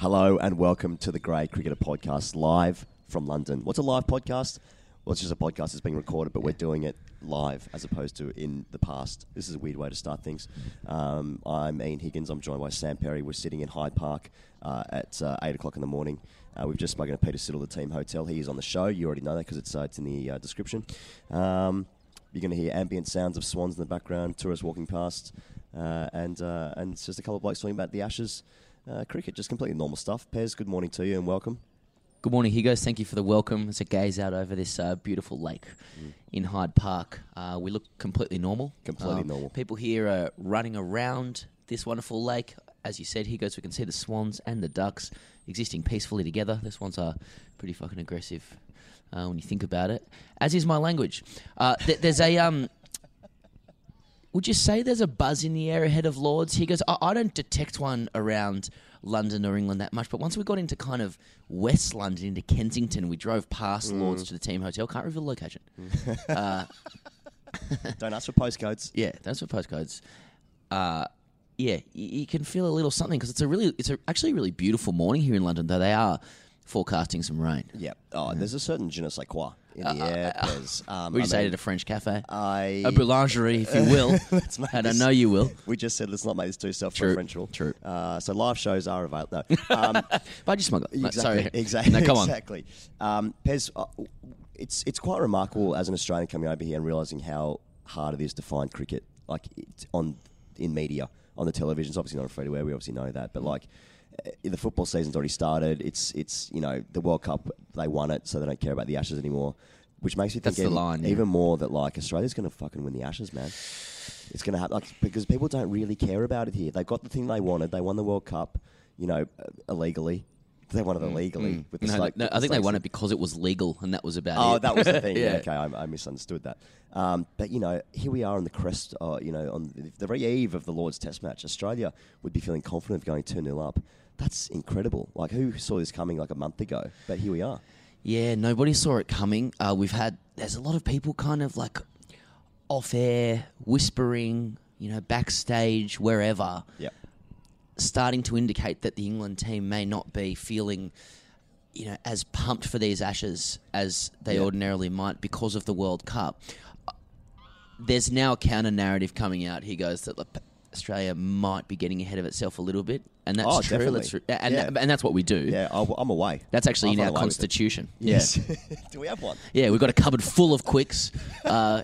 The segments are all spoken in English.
Hello and welcome to the Grade Cricketer Podcast live from London. What's a live podcast? Well, it's just a podcast that's being recorded, but we're doing it live as opposed to in the past. This is a weird way to start things. Um, I'm Ian Higgins. I'm joined by Sam Perry. We're sitting in Hyde Park uh, at uh, 8 o'clock in the morning. Uh, we've just spoken to Peter Siddle, the team hotel. He is on the show. You already know that because it's, uh, it's in the uh, description. Um, you're going to hear ambient sounds of swans in the background, tourists walking past, uh, and, and it's just a couple of blokes talking about the Ashes. Uh, cricket, just completely normal stuff. Pez, good morning to you and welcome. Good morning, Higos. Thank you for the welcome. As I gaze out over this uh, beautiful lake in Hyde Park, uh, we look completely normal. Completely Um, normal. People here are running around this wonderful lake. As you said, Higos, we can see the swans and the ducks existing peacefully together. The swans are pretty fucking aggressive uh, when you think about it. As is my language. Uh, th- there's a um. Would you say there's a buzz in the air ahead of Lords? He goes, I, I don't detect one around London or England that much, but once we got into kind of West London, into Kensington, we drove past Lords to the team hotel. Can't reveal the location. uh, Don't ask for postcodes. yeah, don't ask for postcodes. Uh, yeah, y- you can feel a little something because it's a really, it's a, actually a really beautiful morning here in London, though they are forecasting some rain. Yep. Oh, there's a certain je ne sais quoi in the air. Pez. Um, Would I mean, it at a French cafe? I a boulangerie, if you will. Let's make and I this- know you will. We just said let's not make this too self-referential. true. Uh, so live shows are available. No. Um, But you smuggler. No, exactly. sorry. Exactly. No, come on. Exactly. Um, Pez, uh, it's it's quite remarkable as an Australian coming over here and realizing how hard it is to find cricket, like it, on in media on the televisions. Obviously not on free to air. We obviously know that, but like. Uh, The football season's already started. It's it's you know the World Cup they won it, so they don't care about the Ashes anymore, which makes me think That's the even, line, yeah. even more that like Australia's going to fucking win the Ashes, man. It's going to happen like, because people don't really care about it here. They got the thing they wanted. They won the World Cup, you know, uh, illegally. They won it illegally with the Mm, No, slate- no, I think they won it because it was legal, and that was about Oh, it. that was the thing. yeah. Okay, I, I misunderstood that. Um, but you know, here we are on the crest. Uh, you know, on the, the very eve of the Lord's Test match, Australia would be feeling confident of going two 0 up. That's incredible. Like, who saw this coming like a month ago? But here we are. Yeah, nobody saw it coming. Uh, we've had there's a lot of people kind of like off air whispering, you know, backstage wherever, Yep. starting to indicate that the England team may not be feeling, you know, as pumped for these Ashes as they Yeah. ordinarily might because of the World Cup. There's now a counter narrative coming out. He goes that Australia might be getting ahead of itself a little bit, and that's Oh, true. and, Yeah. and that's what we do. Yeah, I'll, I'm away. That's actually I'll in our a way with it. constitution. Yes. Do we have one? Yeah, we've got a cupboard full of quicks. Uh,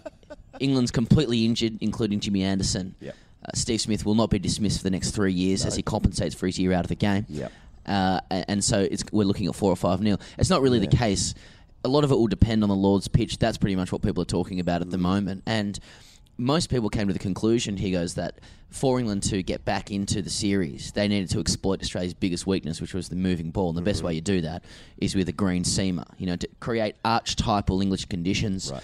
England's completely injured, including Jimmy Anderson. Yep. Uh, Steve Smith will not be dismissed for the next three years as he compensates for his year out of the game. Yep. Uh, and so it's, we're looking at four or five nil. It's not really the case. A lot of it will depend on the Lord's pitch. That's pretty much what people are talking about at the moment. And most people came to the conclusion, he goes, that for England to get back into the series, they needed to exploit Australia's biggest weakness, which was the moving ball. And the best way you do that is with a green seamer, you know, to create archetypal English conditions. Right.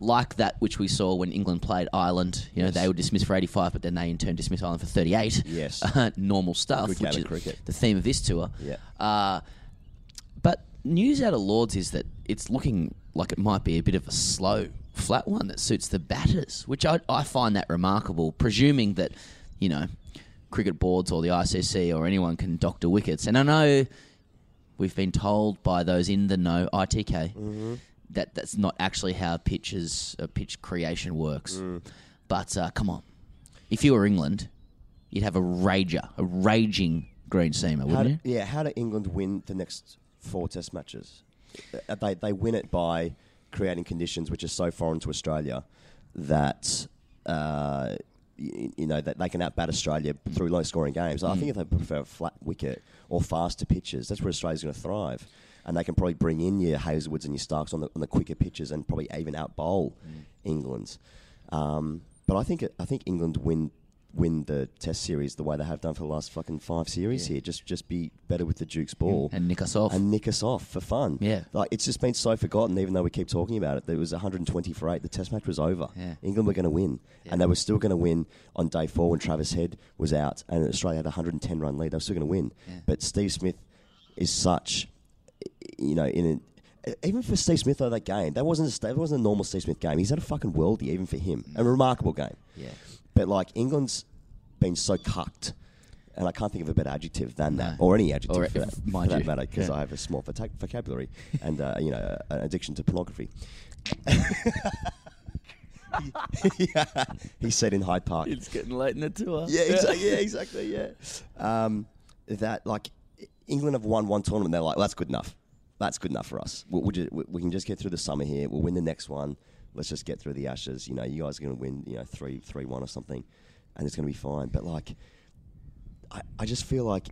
like that which we saw when England played Ireland. You know, they were dismissed for 85, but then they in turn dismissed Ireland for 38. Yes. normal stuff, Good which is cricket. the theme of this tour. Yeah. Uh, but news out of Lords is that it's looking like it might be a bit of a slow, flat one that suits the batters, which I, I find that remarkable, presuming that, you know, cricket boards or the ICC or anyone can doctor wickets. And I know we've been told by those in the know, ITK, Mm-hmm. that that's not actually how pitches, uh, pitch creation works. Mm. But uh, come on. If you were England, you'd have a rager, a raging green seamer, wouldn't do, you? yeah, how do England win the next four Test matches? Uh, They they win it by creating conditions which are so foreign to Australia that uh, you, you know that they can outbat Australia through low scoring games. I think if they prefer a flat wicket or faster pitches, that's where Australia's going to thrive. And they can probably bring in your Hazlewoods and your Starcs on the, on the quicker pitches and probably even out bowl England. Um, but I think I think England win win the Test series the way they have done for the last fucking five series here. Just just be better with the Duke's ball And nick us off. and nick us off for fun. Yeah. like it's just been so forgotten. Even though we keep talking about it, there was 120 for eight. The Test match was over. Yeah. England were going to win, and they were still going to win on day four when Travis Head was out, and Australia had a 110 run lead. They were still going to win, Yeah. but Steve Smith is such, you know, in an. Even for Steve Smith, though, that game that wasn't a, that wasn't a normal Steve Smith game. He's had a fucking worldie, even for him, a mm. remarkable game. Yeah. But like England's been so cucked, and I can't think of a better adjective than that, or any adjective Or for, if- that, mind for that you. matter, because Yeah. I have a small voca- vocabulary and uh, you know an addiction to pornography. yeah, he said in Hyde Park. It's getting late in the tour. Yeah, exactly. Yeah, exactly. Yeah, um, that like England have won one tournament. They're like, well, that's good enough. That's good enough for us. We'll, we'll ju- we we can just get through the summer here. We'll win the next one. Let's just get through the Ashes. You know, you guys are going to win. You know, three, three, one or something, and it's going to be fine. But like, I, I just feel like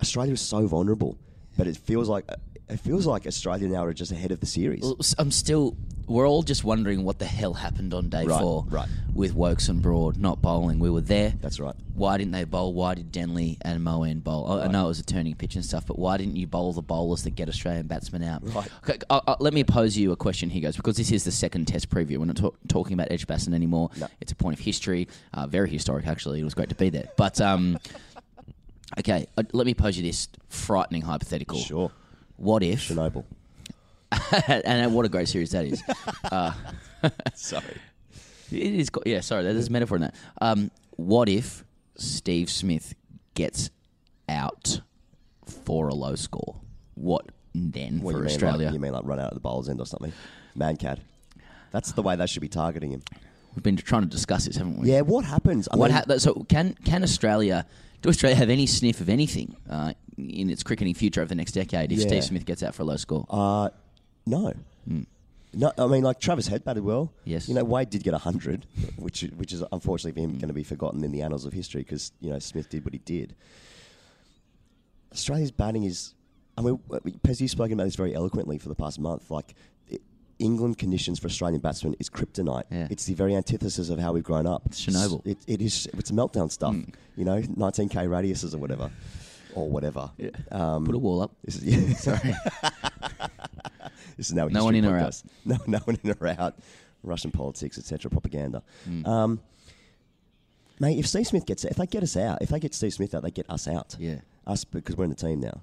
Australia is so vulnerable. But it feels like it feels like Australia now are just ahead of the series. Well, I'm still. We're all just wondering what the hell happened on day Right, four right. with Woakes and Broad not bowling. We were there. That's right. Why didn't they bowl? Why did Denly and Moeen bowl? I- I know it was a turning pitch and stuff, but why didn't you bowl the bowlers that get Australian batsmen out? Right. Okay, let me pose you a question here, guys, because this is the second Test preview. We're not talk- talking about Edgbaston anymore. No. It's a point of history, uh, very historic actually. It was great to be there, but um, okay, uh, let me pose you this frightening hypothetical. Sure. What if? Chernobyl. and what a great series that is. uh, Sorry. it is. co- Yeah, sorry, there's a metaphor in that. Um, what if Steve Smith gets out for a low score? What then What for you mean, Australia? Like, you mean like run out at the bowler's end or something? Mankad. That's the way they should be targeting him. We've been trying to discuss this, haven't we? Yeah, what happens? I What mean, so can can Australia? Do Australia have any sniff of anything uh, in its cricketing future over the next decade if Yeah. Steve Smith gets out for a low score? Uh, no. No, I mean, like Travis Head batted well. Yes. You know, Wade did get 100, which which is unfortunately for him going to be forgotten in the annals of history because, you know, Smith did what he did. Australia's batting is. I mean, Pez, you've spoken about this very eloquently for the past month. Like, England conditions for Australian batsmen is kryptonite. Yeah. It's the very antithesis of how we've grown up. It's Chernobyl. It, it is. It's meltdown stuff. You know, 19k radiuses or whatever, or whatever. Yeah. Um, Put a wall up. is, yeah, sorry. this is now No one in or out. No, no one in or out. Russian politics, etc. Propaganda. Hmm. Um, mate, if Steve Smith gets if they get us out, if they get Steve Smith out, they get us out. Yeah. us because we're in the team now.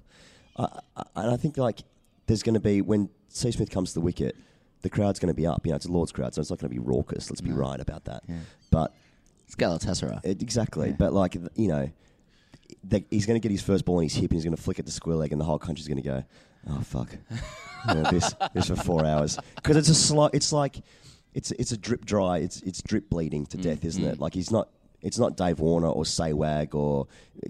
I, I, and I think like there's going to be when Steve Smith comes to the wicket, the crowd's going to be up. You know, it's a Lord's crowd, so it's not going to be raucous. Let's be right about that. Yeah. But It's Galatasaray. it, exactly. Yeah. But like you know, the, he's going to get his first ball in his hip, and he's going to flick it to square leg, and the whole country's going to go, "Oh fuck, know, this this for four hours." Because it's a slow. It's like it's it's a drip dry. It's it's drip bleeding Mm, to death, isn't it? Like he's not. It's not Dave Warner or Sehwag or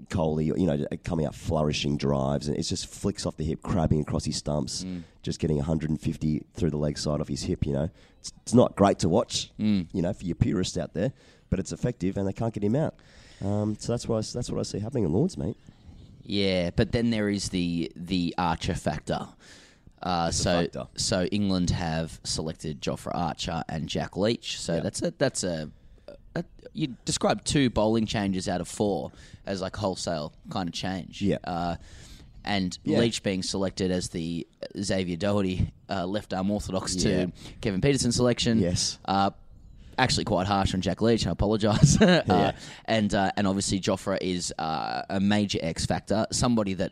Coley, you know, coming out flourishing drives, and it's just flicks off the hip, crabbing across his stumps, Mm. just getting 150 through the leg side off his hip. You know, it's, it's not great to watch, Mm. you know, for your purists out there, but it's effective, and they can't get him out. Um, so that's what I, that's what I see happening in Lords, mate. Yeah, but then there is the the Archer factor. Uh, so factor. so England have selected Jofra Archer and Jack Leach. So Yeah. that's a that's a, a you describe two bowling changes out of four as like wholesale kind of change. Yeah. Uh, and Yeah. Leach being selected as the Xavier Doherty uh, left arm orthodox Yeah. to Kevin Pietersen selection. Yes. Actually quite harsh on Jack Leach. I apologise. uh, and uh, and obviously Jofra is uh, a major X factor, somebody that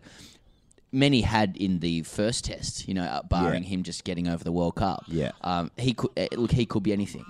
many had in the first test. You know, uh, barring Yeah. him just getting over the World Cup. Yeah. um, he could uh, look. He could be anything.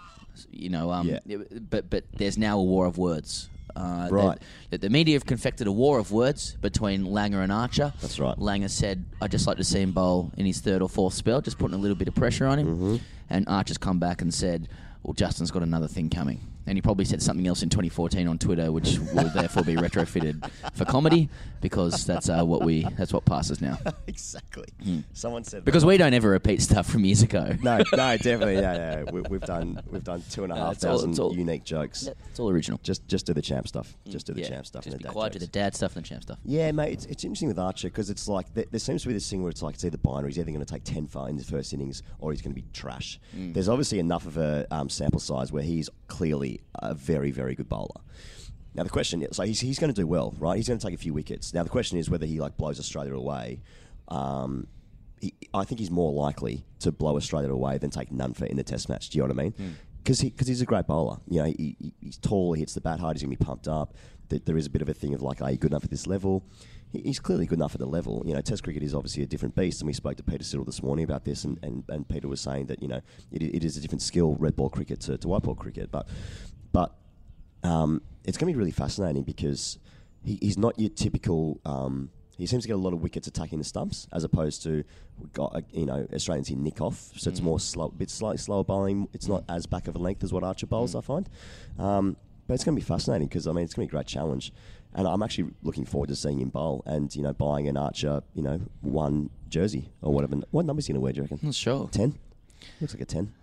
You know, um, Yeah. but but there's now a war of words. Uh, Right. That, that the media have confected a war of words between Langer and Archer. That's right. Langer said, "I'd just like to see him bowl in his third or fourth spell, just putting a little bit of pressure on him." Mm-hmm. And Archer's come back and said, "Well, Justin's got another thing coming." And he probably said something else in 2014 on Twitter, which will therefore be retrofitted for comedy because that's uh, what we that's what passes now. exactly. Someone said. Because we don't ever repeat stuff from years ago. no, no, definitely, yeah, yeah. We, we've done we've done two and a No, half all- it's all- unique jokes. It's all original. Just just do the champ stuff. Just do the yeah, champ stuff. Just and be the dad quiet, do the dad stuff and the champ stuff. Yeah, mate, it's, it's interesting with Archer because it's like there, there seems to be this thing where it's like it's either binary. He's either going to take ten in the first innings or he's going to be trash. Mm. There's obviously enough of a um, sample size where he's clearly a very very good bowler. Now the question, is, so he's, he's going to do well, right? He's going to take a few wickets. Now the question is whether he like blows Australia away. Um, he, I think he's more likely to blow Australia away than take none for in the Test match. Do you know what I mean? Because he, cause he's a great bowler. You know, he, he, he's tall, he hits the bat hard, he's going to be pumped up. There, there is a bit of a thing of like, are you good enough at this level? He, he's clearly good enough at the level. You know, Test cricket is obviously a different beast, and we spoke to Peter Siddle this morning about this, and, and, and Peter was saying that you know it, it is a different skill, red ball cricket to, to white ball cricket, but but um, it's going to be really fascinating because he, he's not your typical. Um, he seems to get a lot of wickets attacking the stumps, as opposed to got uh, you know Australians in nick off, so it's more slow, bit slightly slower bowling. It's not as back of a length as what Archer bowls, I find. Um, but it's going to be fascinating because I mean it's going to be a great challenge, and I'm actually looking forward to seeing him bowl and you know buying an Archer, you know, one jersey or whatever. What number is he going to wear? Do you reckon? Not sure. Ten. Looks like a ten.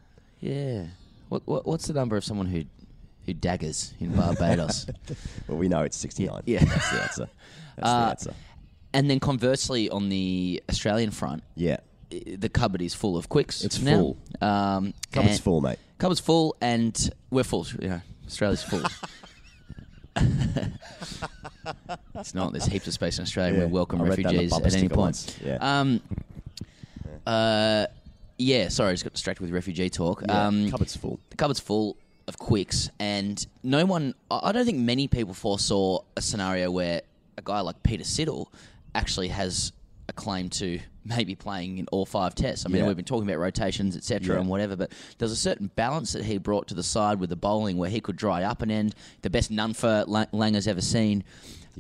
Yeah. What, what what's the number of someone who who daggers in Barbados? Well, we know it's sixty nine. Yeah, yeah. that's the answer. That's Uh, the answer. and then conversely, on the Australian front, Yeah. the cupboard is full of quicks. It's now. full. Um, Cupboard's full, mate. Cupboard's full, and we're full. You know, Australia's full. it's not. There's heaps of space in Australia. Yeah. We welcome I read that on the refugees at any point. once. Yeah. Um, uh, yeah. Sorry, I just got distracted with refugee talk. Yeah, um, cupboard's full. The cupboard's full of quicks, and no one. I don't think many people foresaw a scenario where a guy like Peter Siddle actually has a claim to maybe playing in all five tests. I mean, Yeah. we've been talking about rotations, etc., Yeah. and whatever, but there's a certain balance that he brought to the side with the bowling where he could dry up an end, the best none for Langer's ever seen.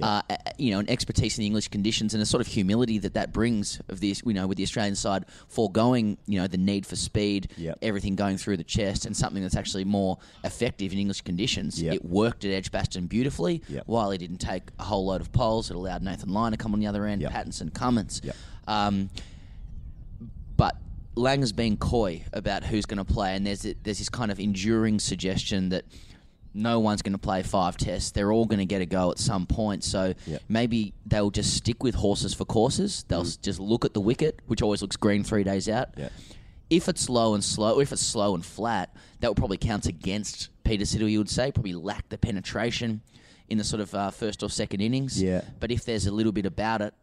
Uh, uh, you know, an expertise in the English conditions and a sort of humility that that brings of this, you know, with the Australian side foregoing, you know, the need for speed, Yep. everything going through the chest, and something that's actually more effective in English conditions. Yep. It worked at Edgbaston beautifully. While he didn't take a whole load of poles, it allowed Nathan Lyon to come on the other end. Pattinson, Cummins. Um, but Langer's being coy about who's going to play, and there's there's this kind of enduring suggestion that no one's going to play five tests. They're all going to get a go at some point. So Yep. maybe they'll just stick with horses for courses. They'll s just look at the wicket, which always looks green three days out. Yeah. If it's low and slow, if it's slow and flat, that will probably count against Peter Siddle. You would say probably lack the penetration in the sort of uh, first or second innings. Yeah. But if there's a little bit about it,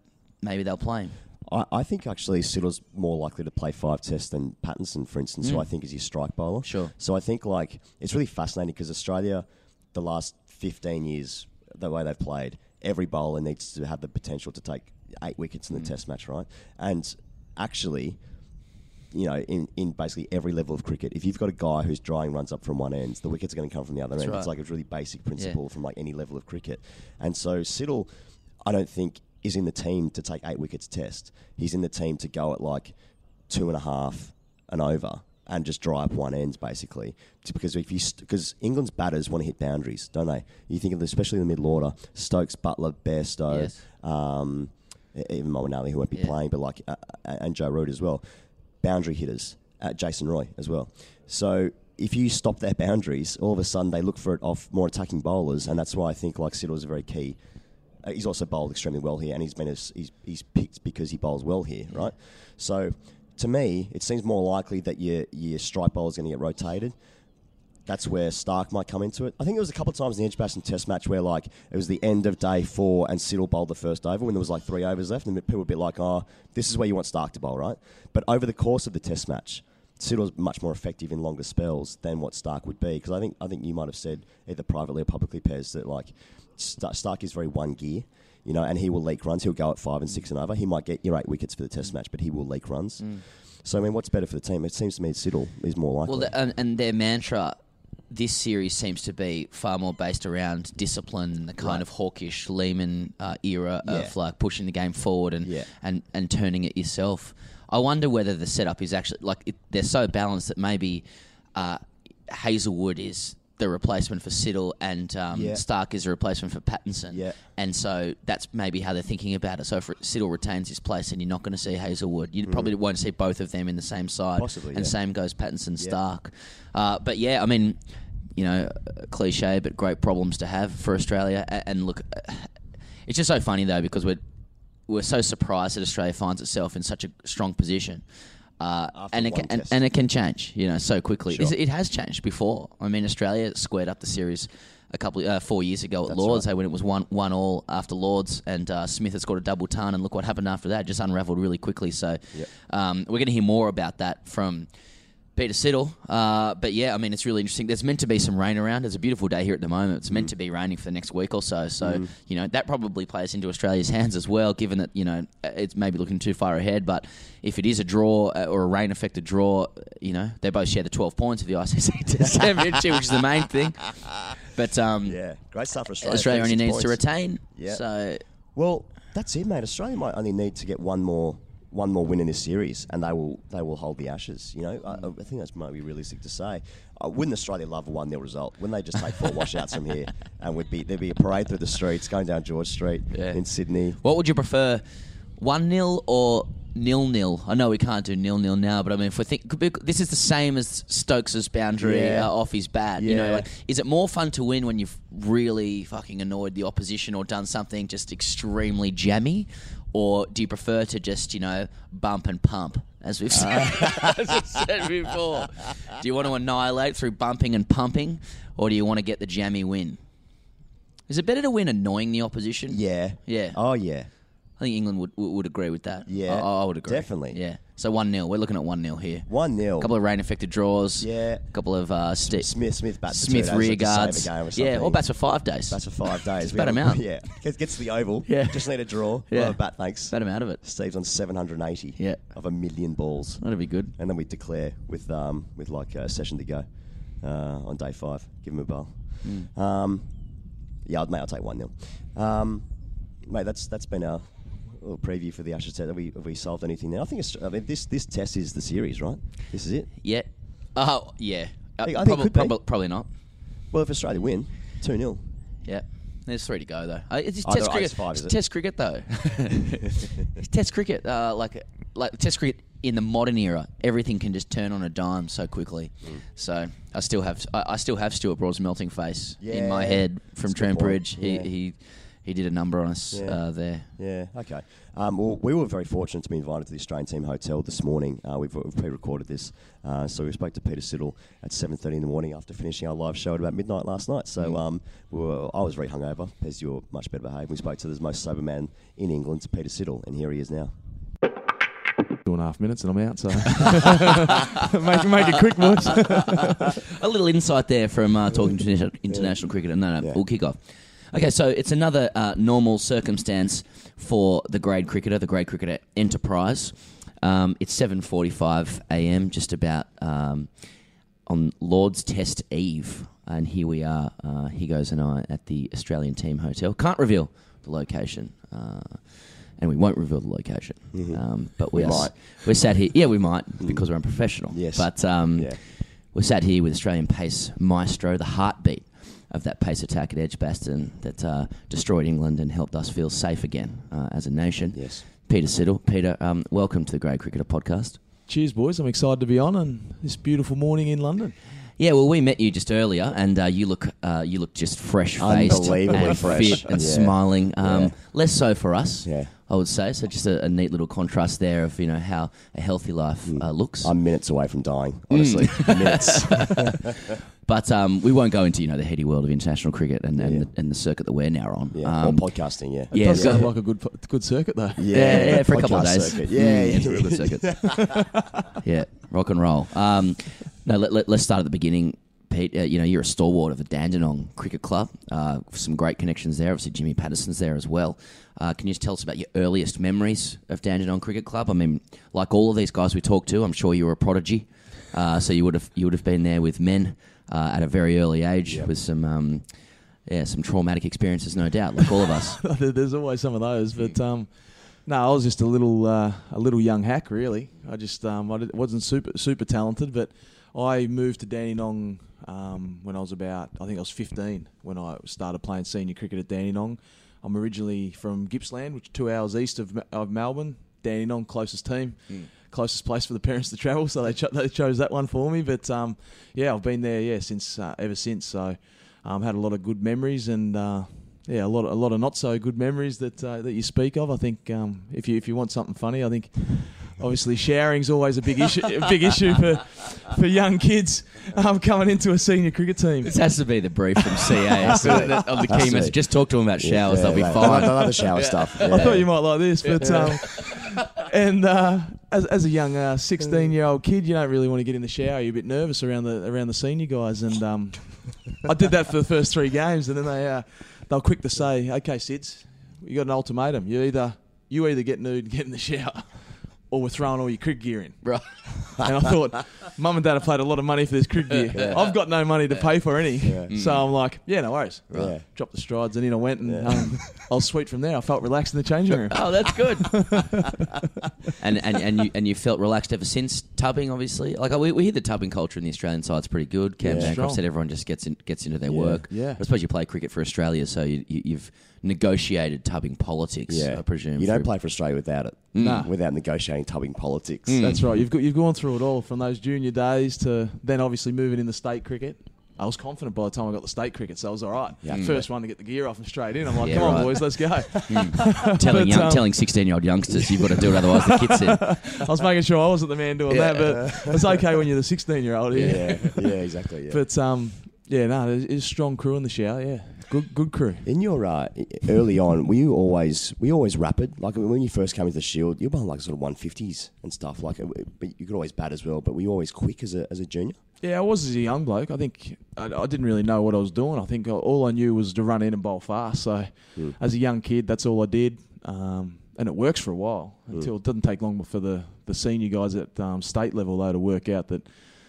maybe they'll play him. I, I think actually Siddle's more likely to play five tests than Pattinson, for instance, who I think is your strike bowler. Mm. Sure. So I think like it's really fascinating because Australia, the last fifteen years, the way they've played, every bowler needs to have the potential to take eight wickets in Mm. the Test match, right? And actually. You know, in, in basically every level of cricket, if you've got a guy who's drawing runs up from one end, the wickets are going to come from the other end. right. It's like a really basic principle from like any level of cricket. And so Siddle, I don't think is in the team to take eight wickets test. He's in the team to go at like two and a half and over and just dry up one end basically. Because if you because England's batters want to hit boundaries, don't they? You think of especially in the middle order, Stokes, Buttler, Bairstow, Yes. um, even Molinari who won't be Yeah. playing, but like uh, uh, and Joe Root as well, boundary hitters. Uh, Jason Roy as well. So if you stop their boundaries, all of a sudden they look for it off more attacking bowlers, and that's why I think like Siddle is very key. Uh, he's also bowled extremely well here, and he's been as, he's, he's picked because he bowls well here, right? So to me, it seems more likely that your your strike bowler is going to get rotated. that's where Starc might come into it. I think there was a couple of times in the Edgbaston Test match where like it was the end of day four and Siddle bowled the first over when there was like three overs left, and people would be like, "Oh, this is where you want Starc to bowl, right?" But over the course of the Test match. Siddle was much more effective in longer spells than what Starc would be because I think I think you might have said either privately or publicly, Pez, that like Starc is very one gear, you know, and he will leak runs. He'll go at five and six and over. He might get your eight wickets for the Test match, but he will leak runs. So I mean, what's better for the team? It seems to me Siddle is more likely. Well, the, and, and their mantra this series seems to be far more based around discipline, the kind Right. of hawkish Lehmann uh, era Yeah. of like pushing the game forward and, Yeah. and and turning it yourself. I wonder whether the setup is actually like it, they're so balanced that maybe uh, Hazlewood is the replacement for Siddle and um, Yeah. Starc is a replacement for Pattinson. Yeah. And so that's maybe how they're thinking about it. So if Siddle retains his place, and you're not going to see Hazlewood, you probably won't see both of them in the same side. Mm. Possibly, And yeah. same goes Pattinson. Starc. Uh, but yeah, I mean, you know, cliche, but great problems to have for Australia. And look, it's just so funny though because we're we're so surprised that Australia finds itself in such a strong position. Uh, and, it can, and, and it can change, you know, so quickly. Sure. It, has changed before. I mean, Australia squared up the series a couple uh, four years ago at That's Lords right. when it was one one all after Lords, and uh, Smith had scored a double ton, and look what happened after that. Just unravelled really quickly. So Yep. um, we're going to hear more about that from Peter Siddle. Uh, but yeah, I mean, it's really interesting. There's meant to be some rain around. It's a beautiful day here at the moment. It's Mm. meant to be raining for the next week or so. So, you know, that probably plays into Australia's hands as well, given that, you know, it's maybe looking too far ahead. But if it is a draw uh, or a rain affected draw, you know, they both share the 12 points of the ICC Test Championship, which is the main thing. But um, yeah, great stuff for Australia. Australia only 36 needs to retain. Yeah. So, Well, that's it, mate. Australia might only need to get one more one more win in this series, and they will they will hold the Ashes. You know, I, I think that's might be realistic to say. Uh, wouldn't Australia love a one 0 result? Wouldn't they just take four washouts from here, and would be there'd be a parade through the streets going down George Street Yeah. in Sydney? What would you prefer, one 0 or nil nil? I know we can't do nil nil now, but I mean, if we think this is the same as Stokes's boundary Yeah. uh, off his bat, you know, like is it more fun to win when you've really fucking annoyed the opposition or done something just extremely jammy, or do you prefer to just you know bump and pump? As we've said, as we've said before, do you want to annihilate through bumping and pumping, or do you want to get the jammy win? Is it better to win annoying the opposition? Yeah, Yeah. Oh yeah, I think England would would agree with that. Yeah, I, I would agree. definitely. Yeah. So one 0 We're looking at one 0 here. one 0 A couple of rain affected draws. Yeah. A couple of uh, sti- Smith Smith bats Smith rear like to save a guards. yeah, or bats for five days. Bats for five days. Just We bat 'em out. Yeah, gets, gets to the oval. Yeah. just need a draw. Yeah. Bat thanks. Bat him out of it. Steve's on seven hundred and eighty. Yeah. of a million balls. That'd be good. and then we declare with um, with like a session to go uh, on day five. Give him a ball. Hmm. Um, yeah, mate, I'll take one 0 um, Mate, that's that's been our little preview for the Ashes test. Have we have we solved anything now? I think it's, I mean, this this test is the series, right? This is it. Yeah. Oh yeah. Uh, I think it probably, could be. probably, probably not. Well, if Australia win, two 0 Yeah. There's three to go though. Uh, it's Oh, test there- cricket. five, it's it? test cricket though. It's test cricket, uh, like like test cricket in the modern era, everything can just turn on a dime so quickly. Mm. So I still have I, I still have Stuart Broad's melting face in my Yeah, head from that's a good Trent point. Bridge. He Yeah. he he did a number on us Yeah. uh, there. Yeah, okay. Um, well, we were very fortunate to be invited to the Australian team hotel this morning. Uh, we've, we've pre-recorded this, uh, so we spoke to Peter Siddle at 7.30 in the morning after finishing our live show at about midnight last night. So Mm. um, we were, I was very hungover. Pez, you were much better behaved. We spoke to the most sober man in England, Peter Siddle, and here he is now. Two and a half minutes and I'm out, so make, make it quick, boys. a little insight there from uh, talking to international, international cricketer. No, no, Yeah. we'll kick off. Okay, so it's another uh, normal circumstance for the grade cricketer, the grade cricketer enterprise. Um, it's seven forty-five a.m. just about um, on Lord's Test Eve, and here we are. Uh, he goes and I at the Australian Team Hotel. Can't reveal the location. Uh, and we won't reveal the location, um, but we, We are. We're sat here. Yeah, we might because we're unprofessional. Yes. but um, Yeah. we're sat here with Australian pace maestro, the heartbeat of that pace attack at Edgbaston that uh, destroyed England and helped us feel safe again uh, as a nation. Yes. Peter Siddle. Peter, um, welcome to the Great Cricketer podcast. Cheers, boys. I'm excited to be on on this beautiful morning in London. Yeah, well, we met you just earlier, and uh, you look uh, you look just fresh faced, Unbelievably and fresh. fit, and Yeah. smiling. Um, Yeah. Less so for us, Yeah. I would say. So just a, a neat little contrast there of you know how a healthy life uh, looks. I'm minutes away from dying, honestly. minutes. But um, we won't go into you know the heady world of international cricket and and, the, and the circuit that we're now on. Yeah, Um, or podcasting, yeah. It Yeah, does so- sound like a good good circuit though. Yeah, yeah, for a couple of podcast days. circuit. Mm, Yeah, it's a yeah. real good circuit. yeah, rock and roll. Um, no, let, let, us start at the beginning. Pete, uh, you know you're a stalwart of the Dandenong Cricket Club. Uh, some great connections there. Obviously, Jimmy Pattinson's there as well. Uh, can you just tell us about your earliest memories of Dandenong Cricket Club? I mean, like all of these guys we talked to, I'm sure you were a prodigy. Uh, so you would have you would have been there with men uh, at a very early age with some um, yeah some traumatic experiences, no doubt, like all of us. There's always some of those, but um, no, I was just a little uh, a little young hack, really. I just um, I wasn't super super talented, but I moved to Dandenong um, when I was about I think I was 15 when I started playing senior cricket at Dandenong. I'm originally from Gippsland, which is two hours east of, of Melbourne. Dandenong, closest team, closest place for the parents to travel, so they, cho- they chose that one for me. But um, yeah, I've been there yeah since uh, ever since. So um, had a lot of good memories and. Uh, yeah, a lot, of, a lot of not so good memories that uh, that you speak of. I think um, if you if you want something funny, I think obviously showering's always a big issue, a big issue for for young kids um, coming into a senior cricket team. This has to be the brief from CA of the, of the Has key message. Just talk to them about showers; Yeah, they'll be right. fine. I love the shower stuff. I thought you might like this, but um, and uh, as, as a young uh, sixteen year old kid, you don't really want to get in the shower. You're a bit nervous around the around the senior guys, and um, I did that for the first three games, and then they uh, they were quick to say, "Okay, Sids, you got an ultimatum. You either you either get nude and get in the shower." Or we're throwing all your cricket gear in. Right. And I thought, mum and dad have paid a lot of money for this cricket gear. I've got no money to pay for any. So I'm like, yeah, no worries. Right. Dropped the strides and in I went and um, I was sweet from there. I felt relaxed in the changing room. Oh, that's good. and, and and you and you felt relaxed ever since tubbing, obviously. Like we, we hear the tubbing culture in the Australian side's pretty good. Cam Yeah. Bancroft Strong. said everyone just gets in, gets into their work. yeah. I suppose you play cricket for Australia, so you, you, you've negotiated tubbing politics. Yeah, I presume. You don't play for Australia without it. Nah. Without negotiating tubbing politics. That's right. You've got you've gone through it all from those junior days to then obviously moving into state cricket. I was confident by the time I got the state cricket, so I was all right. Yeah. First one to get the gear off and straight in. I'm like, Yeah, come on, boys, let's go. telling But, young, um, telling sixteen year old youngsters you've got to do it, otherwise the kids in. I was making sure I wasn't the man doing Yeah. that, but it's okay when you're the 16 year old. Yeah, yeah, exactly. Yeah. But um, yeah, no, there's there's a strong crew in the shower. Yeah, good good crew. In your uh, early on, were you always were you always rapid? Like when you first came into the Shield, you were like sort of one fifties and stuff. Like, uh, but you could always bat as well. But were you always quick as a as a junior? Yeah, I was as a young bloke. I think I, I didn't really know what I was doing. I think all I knew was to run in and bowl fast. So, as a young kid, that's all I did, um, and it works for a while until it doesn't take long for the the senior guys at um, state level though to work out that.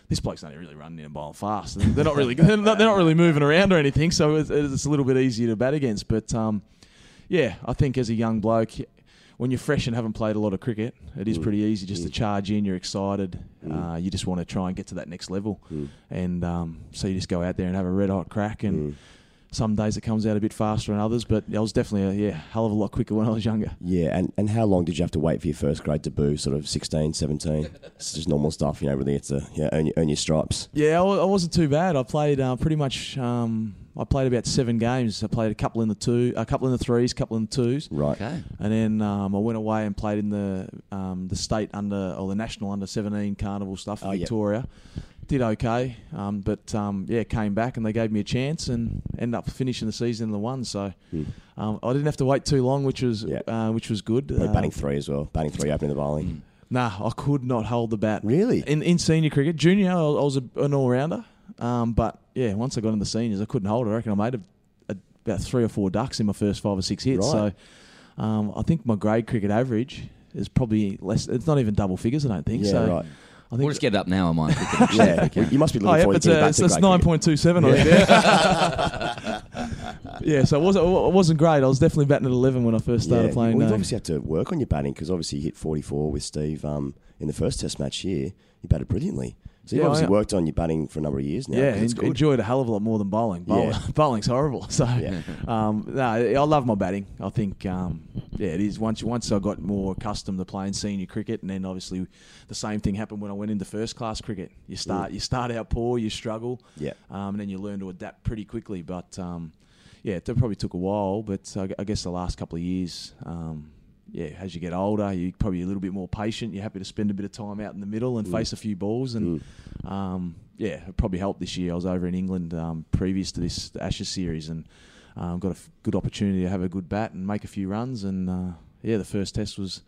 This bloke's only really running in and bowling fast. They're not really they're not, they're not really moving around or anything, so it's, it's a little bit easier to bat against. But um, yeah, I think as a young bloke, when you're fresh and haven't played a lot of cricket, it is pretty easy just to charge in. You're excited. Uh, you just want to try and get to that next level, and um, so you just go out there and have a red hot crack. And some days it comes out a bit faster than others, but I was definitely a yeah hell of a lot quicker when I was younger. Yeah, and, and how long did you have to wait for your first grade debut? Sort of 16, 17? it's just normal stuff, you know, really. It's a, yeah, earn your, earn your stripes. Yeah, I I wasn't too bad. I played uh, pretty much. Um, I played about seven games. I played a couple in the two, a couple in the threes, a couple in the twos. Right. Okay. And then um, I went away and played in the um, the state under or the national under seventeen carnival stuff in Oh, yep. Did okay, um, but um, yeah, came back and they gave me a chance and ended up finishing the season in the one. So um, I didn't have to wait too long, which was Yeah. uh, which was good. Like Uh, batting three as well. Batting three, opening the bowling. Nah, I could not hold the bat. Really? In in senior cricket, junior, I was I was a, an all rounder. Um, but yeah, once I got in the seniors, I couldn't hold it. I reckon I made a, a, about three or four ducks in my first five or six hits. Right. So um, I think my grade cricket average is probably less. It's not even double figures. I don't think. Yeah, so right. I think We'll just get it up now on mine. Yeah, you must be Oh, looking yeah, forward it's, to getting uh, back it's, to it's grade nine cricket. point two seven. I think. yeah, so it wasn't it wasn't great. I was definitely batting at eleven when I first started yeah. playing. Well, you've uh, obviously had to work on your batting because obviously you hit 44 with Steve um, in the first Test match here. You batted brilliantly. So you've Yeah, obviously I- worked on your batting for a number of years now. Yeah, it's en- enjoyed a hell of a lot more than bowling. Bowling Yeah. bowling's horrible. So, Yeah. um, no, I love my batting. I think, um, yeah, it is. Once once I got more accustomed to playing senior cricket, and then obviously the same thing happened when I went into first class cricket. You start you start out poor, you struggle, Yeah. um, and then you learn to adapt pretty quickly. But um, yeah, it probably took a while. But I, I guess the last couple of years. Um, yeah, as you get older, you're probably a little bit more patient. You're happy to spend a bit of time out in the middle and Mm. face a few balls. And um, yeah, it probably helped this year. I was over in England um, previous to this Ashes series and um, got a f- good opportunity to have a good bat and make a few runs. And uh, yeah, the first test was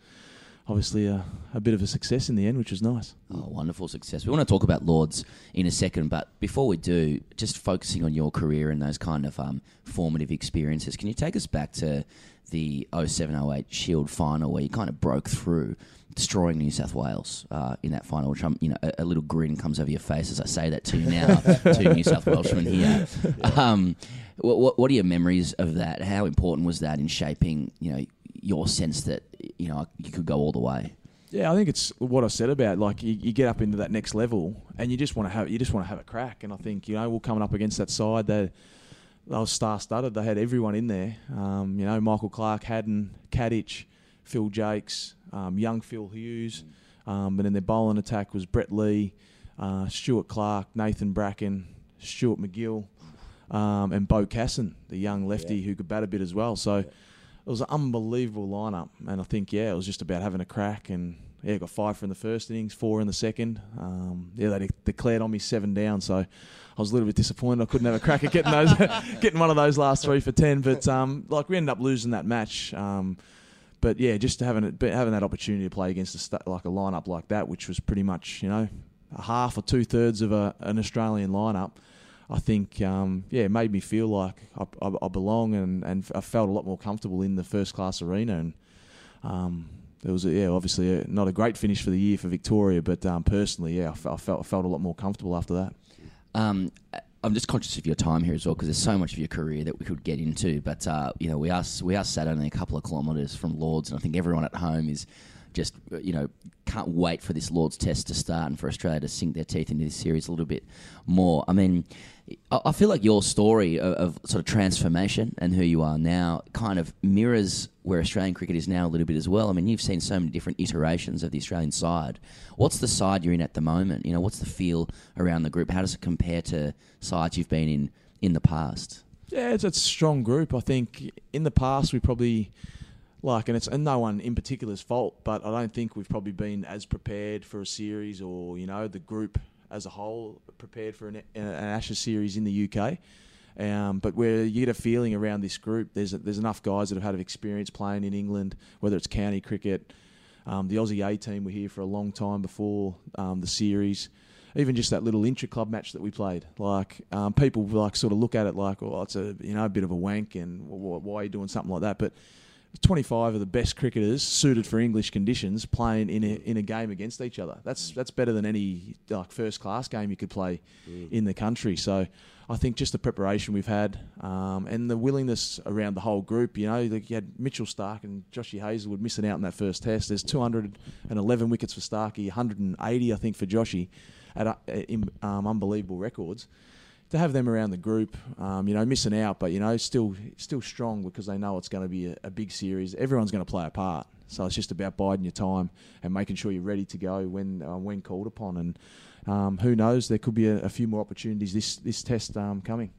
obviously a, a bit of a success in the end, which was nice. Oh, wonderful success. We want to talk about Lords in a second, but before we do, just focusing on your career and those kind of um, formative experiences, can you take us back to the 0708 Shield final where you kind of broke through, destroying New South Wales uh, in that final, which I'm, you know, a, a little grin comes over your face as I say that to you now, to New South Welshmen here. Um, what, what, what are your memories of that? How important was that in shaping, you know, your sense that, you know, you could go all the way? Yeah, I think it's what I said about like you, you get up into that next level and you just want to have you just want to have a crack. And I think you know we're coming up against that side. They they were star studded. They had everyone in there. Um, you know Michael Clarke, Haddin, Katich, Phil Jaques, um, young Phil Hughes, um, and then their bowling attack was Brett Lee, uh, Stuart Clark, Nathan Bracken, Stuart MacGill, um, and Beau Casson, the young lefty who could bat a bit as well. So it was an unbelievable lineup, and I think yeah, it was just about having a crack. And yeah, got five from the first innings, four in the second. Um, yeah, they de- declared on me seven down, so I was a little bit disappointed. I couldn't have a crack at getting those, getting one of those last three for ten. But um, like we ended up losing that match. Um, but yeah, just having it, having that opportunity to play against a sta- like a lineup like that, which was pretty much you know a half or two thirds of a, an Australian lineup. I think, um, yeah, it made me feel like I, I, I belong and, and I felt a lot more comfortable in the first class arena. And um, there was, yeah, obviously a, not a great finish for the year for Victoria, but um, personally, yeah, I felt, felt I felt a lot more comfortable after that. Um, I'm just conscious of your time here as well because there's so much of your career that we could get into. But uh, you know, we are we are sat only a couple of kilometres from Lords, and I think everyone at home is just uh, you know can't wait for this Lords Test to start and for Australia to sink their teeth into this series a little bit more. I mean, I, feel like your story of, of sort of transformation and who you are now kind of mirrors where Australian cricket is now a little bit as well. I mean, you've seen so many different iterations of the Australian side. What's the side you're in at the moment? You know, what's the feel around the group? How does it compare to sides you've been in in the past? Yeah, it's a strong group. I think in the past we probably like, and it's and no one in particular's fault, but I don't think we've probably been as prepared for a series or you know the group as a whole prepared for an, an Ashes series in the UK. Um, but where you get a feeling around this group, there's there's enough guys that have had experience playing in England, whether it's county cricket, um, the Aussie A team were here for a long time before um, the series. Even just that little intra club match that we played, like um, people like sort of look at it like, oh, it's a you know a bit of a wank, and why are you doing something like that? But 25 of the best cricketers suited for English conditions playing in a, in a game against each other. That's that's better than any like first class game you could play in the country. So I think just the preparation we've had um, and the willingness around the whole group. You know, like you had Mitchell Starc and Joshy Hazlewood missing out in that first test. There's 211 wickets for Starkey, 180 I think for Joshy, at uh, in, um, unbelievable records to have them around the group, um, you know, missing out, but you know, still still strong because they know it's going to be a, a big series. Everyone's going to play a part, so it's just about biding your time and making sure you're ready to go when uh, when called upon. And um, who knows, there could be a, a few more opportunities this this test um, coming.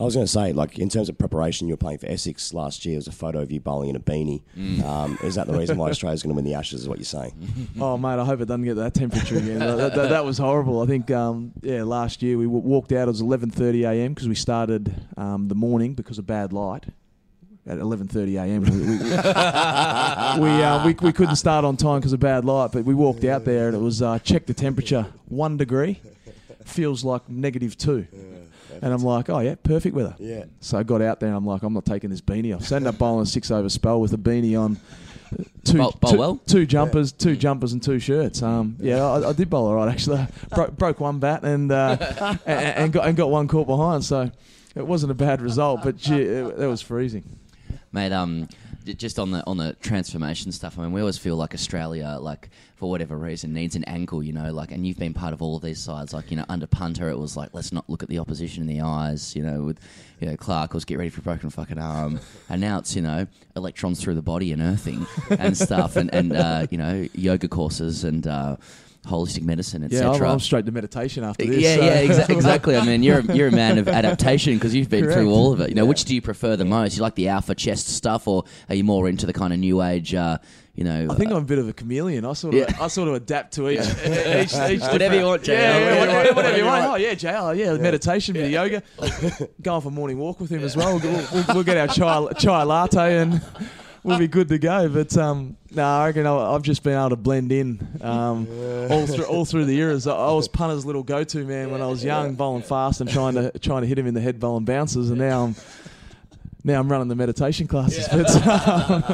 I was going to say, like in terms of preparation, you were playing for Essex last year. There's a photo of you bowling in a beanie. Mm. Um, is that the reason why Australia's going to win the Ashes? Is what you're saying? oh mate, I hope it doesn't get that temperature again. that, that, that was horrible. I think um, yeah, last year we w- walked out. It was 11:30 a.m. because we started um, the morning because of bad light. At 11:30 a.m. we we, we, uh, we we couldn't start on time because of bad light, but we walked out there and it was uh, check the temperature one degree, feels like negative two. And I'm like, oh yeah, perfect weather. Yeah. So I got out there and I'm like, I'm not taking this beanie off. So I ended up bowling a six over spell with a beanie on. Two, Bowl- bowl two, well? two jumpers, two jumpers, and two shirts. Um, yeah, I, I did bowl all right actually. Bro- broke one bat and, uh, and and got and got one caught behind. So it wasn't a bad result, but gee, it, it was freezing. Mate, um, j- just on the on the transformation stuff. I mean, we always feel like Australia, like for whatever reason, needs an ankle. You know, like, and you've been part of all of these sides. Like, you know, under punter, it was like let's not look at the opposition in the eyes. You know, with you know Clarke was get ready for broken fucking arm, and now it's you know electrons through the body and earthing and stuff, and and uh, you know yoga courses and. Uh, Holistic medicine, etc. Yeah, I'm. I'm straight to meditation after this. Yeah, so- yeah, exa- exactly. I mean, you're a, you're a man of adaptation because you've been Correct. through all of it. You know, which do you prefer the most? You like the alpha chest stuff, or are you more into the kind of new age? Uh, you know, I think I'm a bit of a chameleon. I sort of, Yeah. I sort of adapt to each, each, each Whatever you want, JL. Yeah, yeah, Whatever whatever, you want. whatever you want. Oh yeah, JL. Yeah, meditation, bit of yoga. Going for a morning walk with him as well. We'll, we'll, we'll get our chai, chai latte and we'll be good to go. But um, no, I reckon I- I've just been able to blend in um, all through all through the years. I I was punter's little go-to man when I was young, bowling fast and trying to trying to hit him in the head, bowling bounces, and now I'm now I'm running the meditation classes. But um,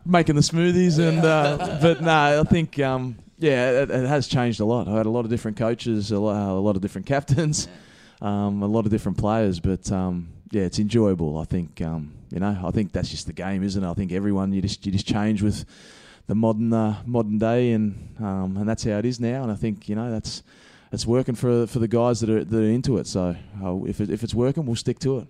making the smoothies and uh, but no, I think um, yeah, it, it has changed a lot. I had a lot of different coaches, a lot, a lot of different captains, um, a lot of different players, but um, yeah, it's enjoyable. I think um, you know, I think that's just the game, isn't it? I think everyone you just you just change with the modern uh, modern day, and um, and that's how it is now. And I think you know that's it's working for for the guys that are that are into it. So uh, if it, if it's working, we'll stick to it.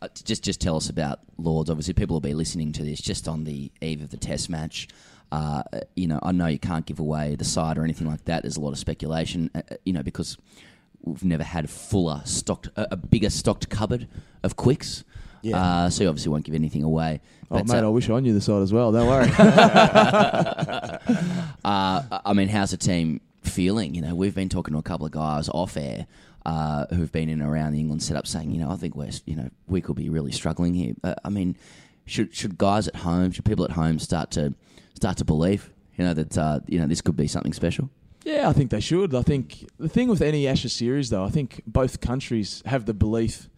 Uh, just just tell us about Lords. Obviously, people will be listening to this just on the eve of the Test match. Uh, you know, I know you can't give away the side or anything like that. There's a lot of speculation. Uh, uh, you know, because we've never had fuller stocked, a bigger stocked cupboard of quicks. Yeah. Uh, so you obviously won't give anything away. Oh But, mate, uh, I wish I knew the side as well. Don't worry. uh, I mean, how's the team feeling? You know, we've been talking to a couple of guys off air uh, who've been in and around the England setup, saying, you know, I think we're, you know, we could be really struggling here. Uh, I mean, should should guys at home, should people at home start to start to believe, you know, that uh, you know this could be something special? Yeah, I think they should. I think the thing with any Ashes series, though, I think both countries have the belief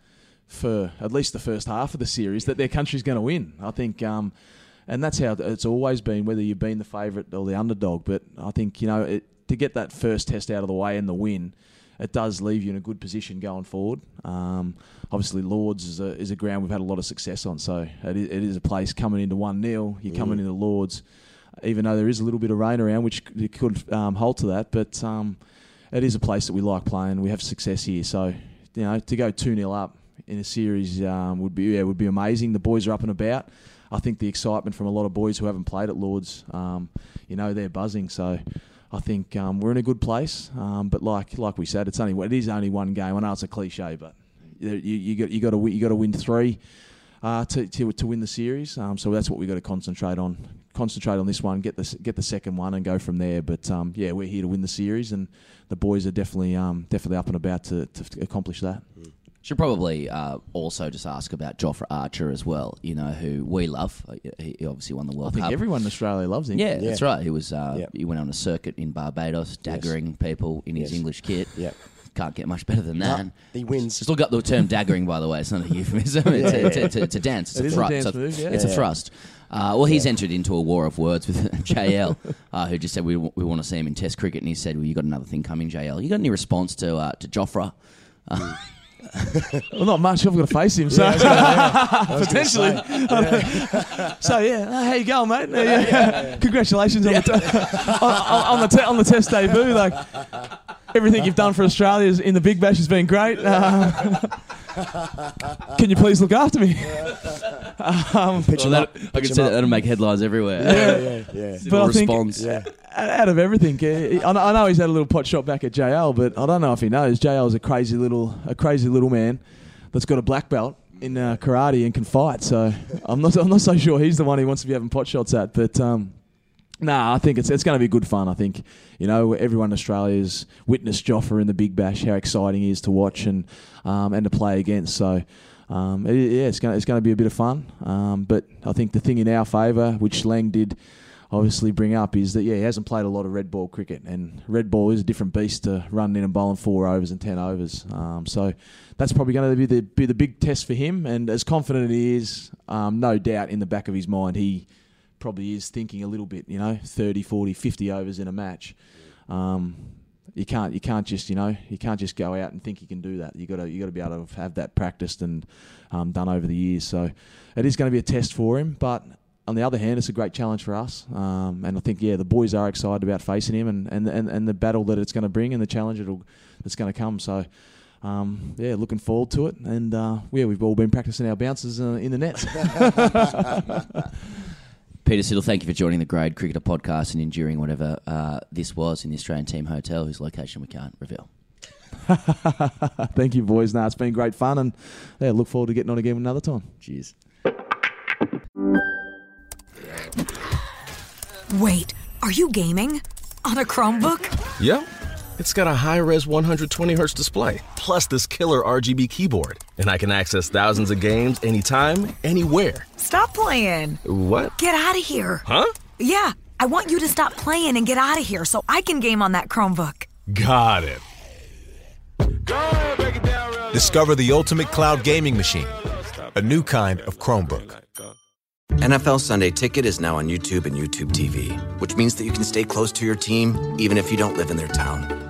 for at least the first half of the series that their country's going to win. I think, um, and that's how it's always been, whether you've been the favourite or the underdog. But I think you know it, to get that first test out of the way and the win, it does leave you in a good position going forward. Um, obviously, Lords is a, is a ground we've had a lot of success on, so it is, it is a place coming into one 0 You're coming Mm. into Lords even though there is a little bit of rain around, which could um, hold to that. But um, it is a place that we like playing. We have success here, so you know to go two 0 up in a series um, would be yeah, would be amazing. The boys are up and about. I think the excitement from a lot of boys who haven't played at Lords, um, you know, they're buzzing. So. I think um, we're in a good place, um, but like like we said, it's only it is only one game. I know it's a cliche, but you, you, got you got to you got to win three uh, to, to to win the series. Um, so that's what we have got to concentrate on. Concentrate on this one, get the get the second one, and go from there. But um, yeah, we're here to win the series, and the boys are definitely definitely up and about to, to accomplish that. Should probably uh, also just ask about Jofra Archer as well. You know who we love. Uh, He he obviously won the World I World think Cup. everyone in Australia loves him. Yeah, that's right. He was. Uh, Yep. He went on a circuit in Barbados, daggering people in his Yes. English kit. Yep. Can't get much better than that. He wins. Just look up the term daggering, by the way. It's not a euphemism. It's, a, it's, a, it's, a, it's a dance. It's It a is a thrust. dance It's a- move, yeah. It's a Yeah. thrust. Uh, well, he's entered into a war of words with JL, uh, who just said we, we want to see him in Test cricket, and he said, "Well, you got another thing coming, JL. You got any response to uh, to Joffre?" Uh, Well, not much. I've got to face him, so potentially. so yeah, uh, how you going, mate? Uh, yeah. Congratulations on the t- on, on, on the te- on the test debut. Like everything you've done for Australia is- in the Big Bash has been great. Uh, can you please look after me? Um, well, that. I pitch can him see up. that. That'll make headlines everywhere. Yeah, yeah, yeah. Little But I think- response. Yeah. out of everything, I know- I know he's had a little pot shot back at JL, but I don't know if he knows JL is a crazy little a crazy little man that's got a black belt in uh, karate and can fight. So I'm not I'm not so sure he's the one he wants to be having pot shots at. But um, nah, I think it's it's going to be good fun. I think you know everyone in Australia's witnessed Jofra in the Big Bash, how exciting he is to watch and um, and to play against. So. Um, it- yeah, it's going, it's going to be a bit of fun. Um, but I think the thing in our favour, which Lang did obviously bring up, is that, yeah, he hasn't played a lot of red ball cricket. And red ball is a different beast to running in and bowling four overs and ten overs. Um, so that's probably going to be the, be the big test for him. And as confident he is, um, no doubt in the back of his mind, he probably is thinking a little bit, you know, 30, 40, 50 overs in a match. Um, you can't you can't just you know you can't just go out and think you can do that. You got to you got to be able to have that practiced and um, done over the years. So it is going to be a test for him, but. On the other hand, it's a great challenge for us, um, and I think yeah, the boys are excited about facing him and, and, and, and the battle that it's going to bring and the challenge it'll, that's going to come. So, um, yeah, looking forward to it. And uh, yeah, we've all been practicing our bounces uh, in the nets. Peter Siddle, thank you for joining the Grade Cricketer podcast and enduring whatever uh, this was in the Australian Team Hotel, whose location we can't reveal. Thank you, boys. Now it's been great fun, and yeah, look forward to getting on again another time. Cheers. Wait, are you gaming? On a Chromebook? Yep. It's got a high res 120 hertz display, plus this killer RGB keyboard. And I can access thousands of games anytime, anywhere. Stop playing. What? Get out of here. Huh? Yeah, I want you to stop playing and get out of here so I can game on that Chromebook. Got it. Discover the ultimate cloud gaming machine, a new kind of Chromebook. NFL Sunday Ticket is now on YouTube and YouTube TV, which means that you can stay close to your team even if you don't live in their town.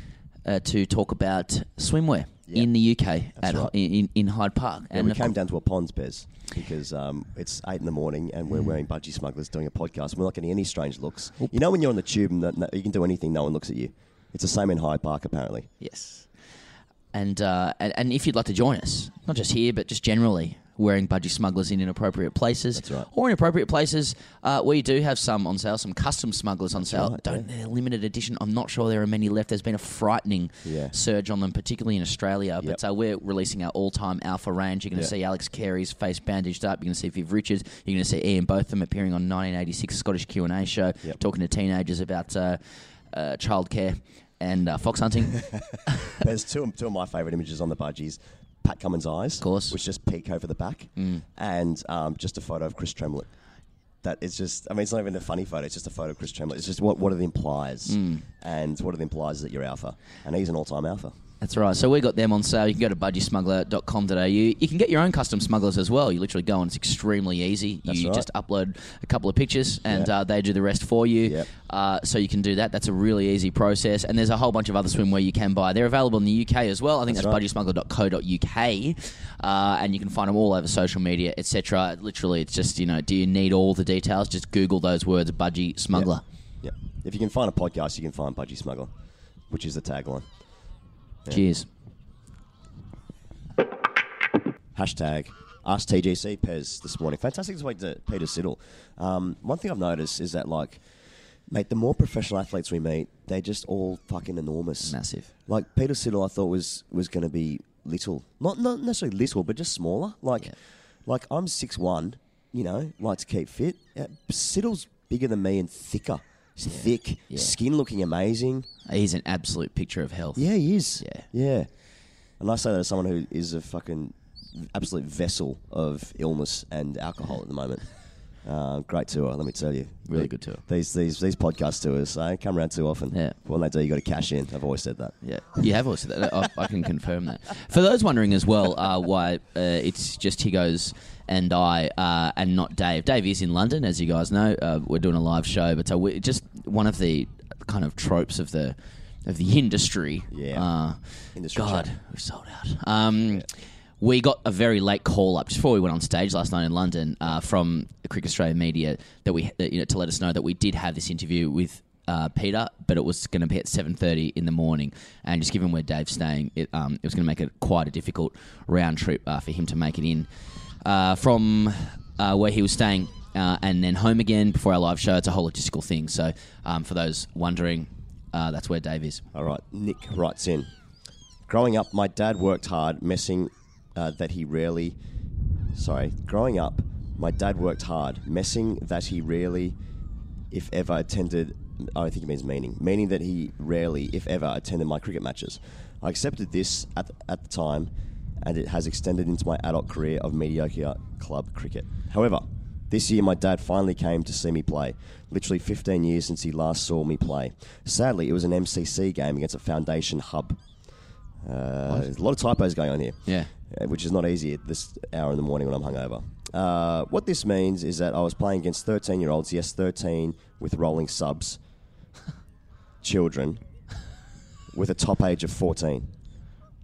uh, to talk about swimwear in the UK at, right. in, in Hyde Park. Yeah, we came down to a ponds, Pez, because um, it's eight in the morning and we're Mm. wearing budgie smugglers doing a podcast. We're not getting any strange looks. You know, when you're on the tube and that you can do anything, no one looks at you. It's the same in Hyde Park, apparently. Yes. And, uh, and and if you'd like to join us, not just here, but just generally, wearing budgie smugglers in inappropriate places, or inappropriate places, uh, we do have some on sale, some custom smugglers on sale. right, Don't they're limited edition? I'm not sure there are many left. There's been a frightening Yeah. surge on them, particularly in Australia. But uh, we're releasing our all-time alpha range. You're going to Yeah. see Alex Carey's face bandaged up. You're going to see Viv Richards. You're going to see Ian Botham appearing on 1986 Scottish Q and A show, talking to teenagers about uh, uh, childcare and uh, fox hunting. There's two, two of my favourite images on the budgies. Pat Cummins' eyes, of course, which just peek over the back, Mm. and um, just a photo of Chris Tremlett. That is just, I mean, it's not even a funny photo. It's just a photo of Chris Tremlett. It's just what, what it implies, Mm. and what it implies is that you're alpha, and he's an all-time alpha. That's right. So we got them on sale. You can go to budgysmuggler.com.au. You can get your own custom smugglers as well. You literally go and it's extremely easy. That's you right. just upload a couple of pictures and Yeah. uh, they do the rest for you. Uh, so you can do that. That's a really easy process. And there's a whole bunch of other swimwear you can buy. They're available in the UK as well. I think That's that's, right. budgysmuggler.co.uk. Uh, and you can find them all over social media, etc. Literally, it's just, you know, do you need all the details? Just Google those words, budgie smuggler. Yeah. If you can find a podcast, you can find Budgy Smuggler, which is the tagline. Yeah. Cheers. Hashtag Ask TGC Pez this morning. Fantastic to speak to Peter Siddle. Um, one thing I've noticed is that, like, mate, the more professional athletes we meet, they're just all fucking enormous. Massive. Like, Peter Siddle, I thought was, was going to be little. Not, not necessarily little, but just smaller. Like, like I'm six one, you know, like to keep fit. Uh, Siddle's bigger than me and thicker. He's thick, Yeah. skin looking amazing. He's an absolute picture of health. Yeah, he is. Yeah. Yeah. And I say that as someone who is a fucking absolute vessel of illness and alcohol at the moment. Uh, great tour, let me tell you. Really The- good tour. These these these podcast tours, they come around too often. Yeah. But when they do, you got to cash in. I've always said that. Yeah, you have also that. I, I can confirm that. For those wondering as well, uh, why uh, it's just Higgos and I, uh, and not Dave. Dave is in London, as you guys know. Uh, we're doing a live show, but uh, we just one of the kind of tropes of the of the industry. Yeah. Uh, Industry God, we've sold out. Um, We got a very late call up just before we went on stage last night in London uh, from Cricket Australia Media that we, uh, you know, to let us know that we did have this interview with uh, Peter, but it was going to be at seven thirty in the morning. And just given where Dave's staying, it, um, it was going to make it quite a difficult round trip uh, for him to make it in uh, from uh, where he was staying uh, and then home again before our live show. It's a whole logistical thing. So um, for those wondering, uh, that's where Dave is. All right, Nick writes in. Growing up, my dad worked hard, messing uh, that he rarely. Sorry, growing up, my dad worked hard, messing that he rarely, if ever, attended I think he means meaning, meaning that he rarely, if ever, attended my cricket matches. I accepted this at the, at the time, and it has extended into my adult career of mediocre club cricket. However, this year my dad finally came to see me play. Literally 15 years since he last saw me play. Sadly, it was an MCC game against a Foundation hub. Uh, there's a lot of typos going on here. Yeah. Uh, which is not easy at this hour in the morning when I'm hungover. Uh, what this means is that I was playing against 13 year olds, yes, 13 with rolling subs, children, with a top age of 14.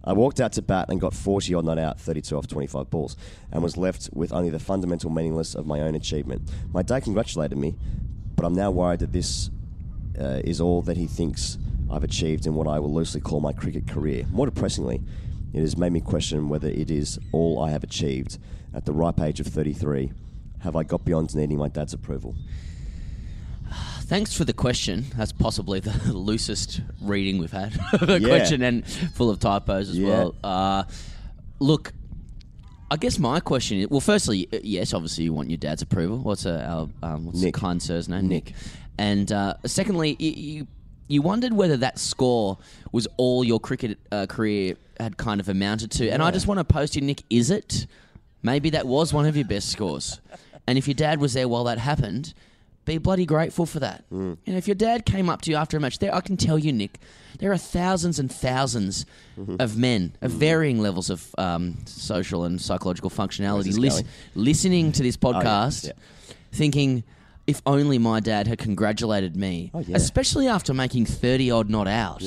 I walked out to bat and got 40 odd not out, 32 off 25 balls, and was left with only the fundamental meaningless of my own achievement. My dad congratulated me, but I'm now worried that this uh, is all that he thinks I've achieved in what I will loosely call my cricket career. More depressingly, it has made me question whether it is all I have achieved at the ripe age of 33. Have I got beyond needing my dad's approval? Thanks for the question. That's possibly the loosest reading we've had of a Yeah. question and full of typos as Yeah. well. Uh, look, I guess my question is well, firstly, uh, yes, obviously you want your dad's approval. What's uh, our um, what's Nick. the kind sir's name? Nick. And uh, secondly, you, you you wondered whether that score was all your cricket uh, career had kind of amounted to. And I just want to post you, Nick. Is it? Maybe that was one of your best scores. And if your dad was there while that happened, be bloody grateful for that. Hmm. And if your dad came up to you after a match, there I can tell you, Nick, there are thousands and 1000s Mm-hmm. of men of varying levels of um, social and psychological functionality lis- listening to this Oh, yeah, podcast, yeah. thinking. If only my dad had congratulated me, Oh, yeah. especially after making thirty odd not out,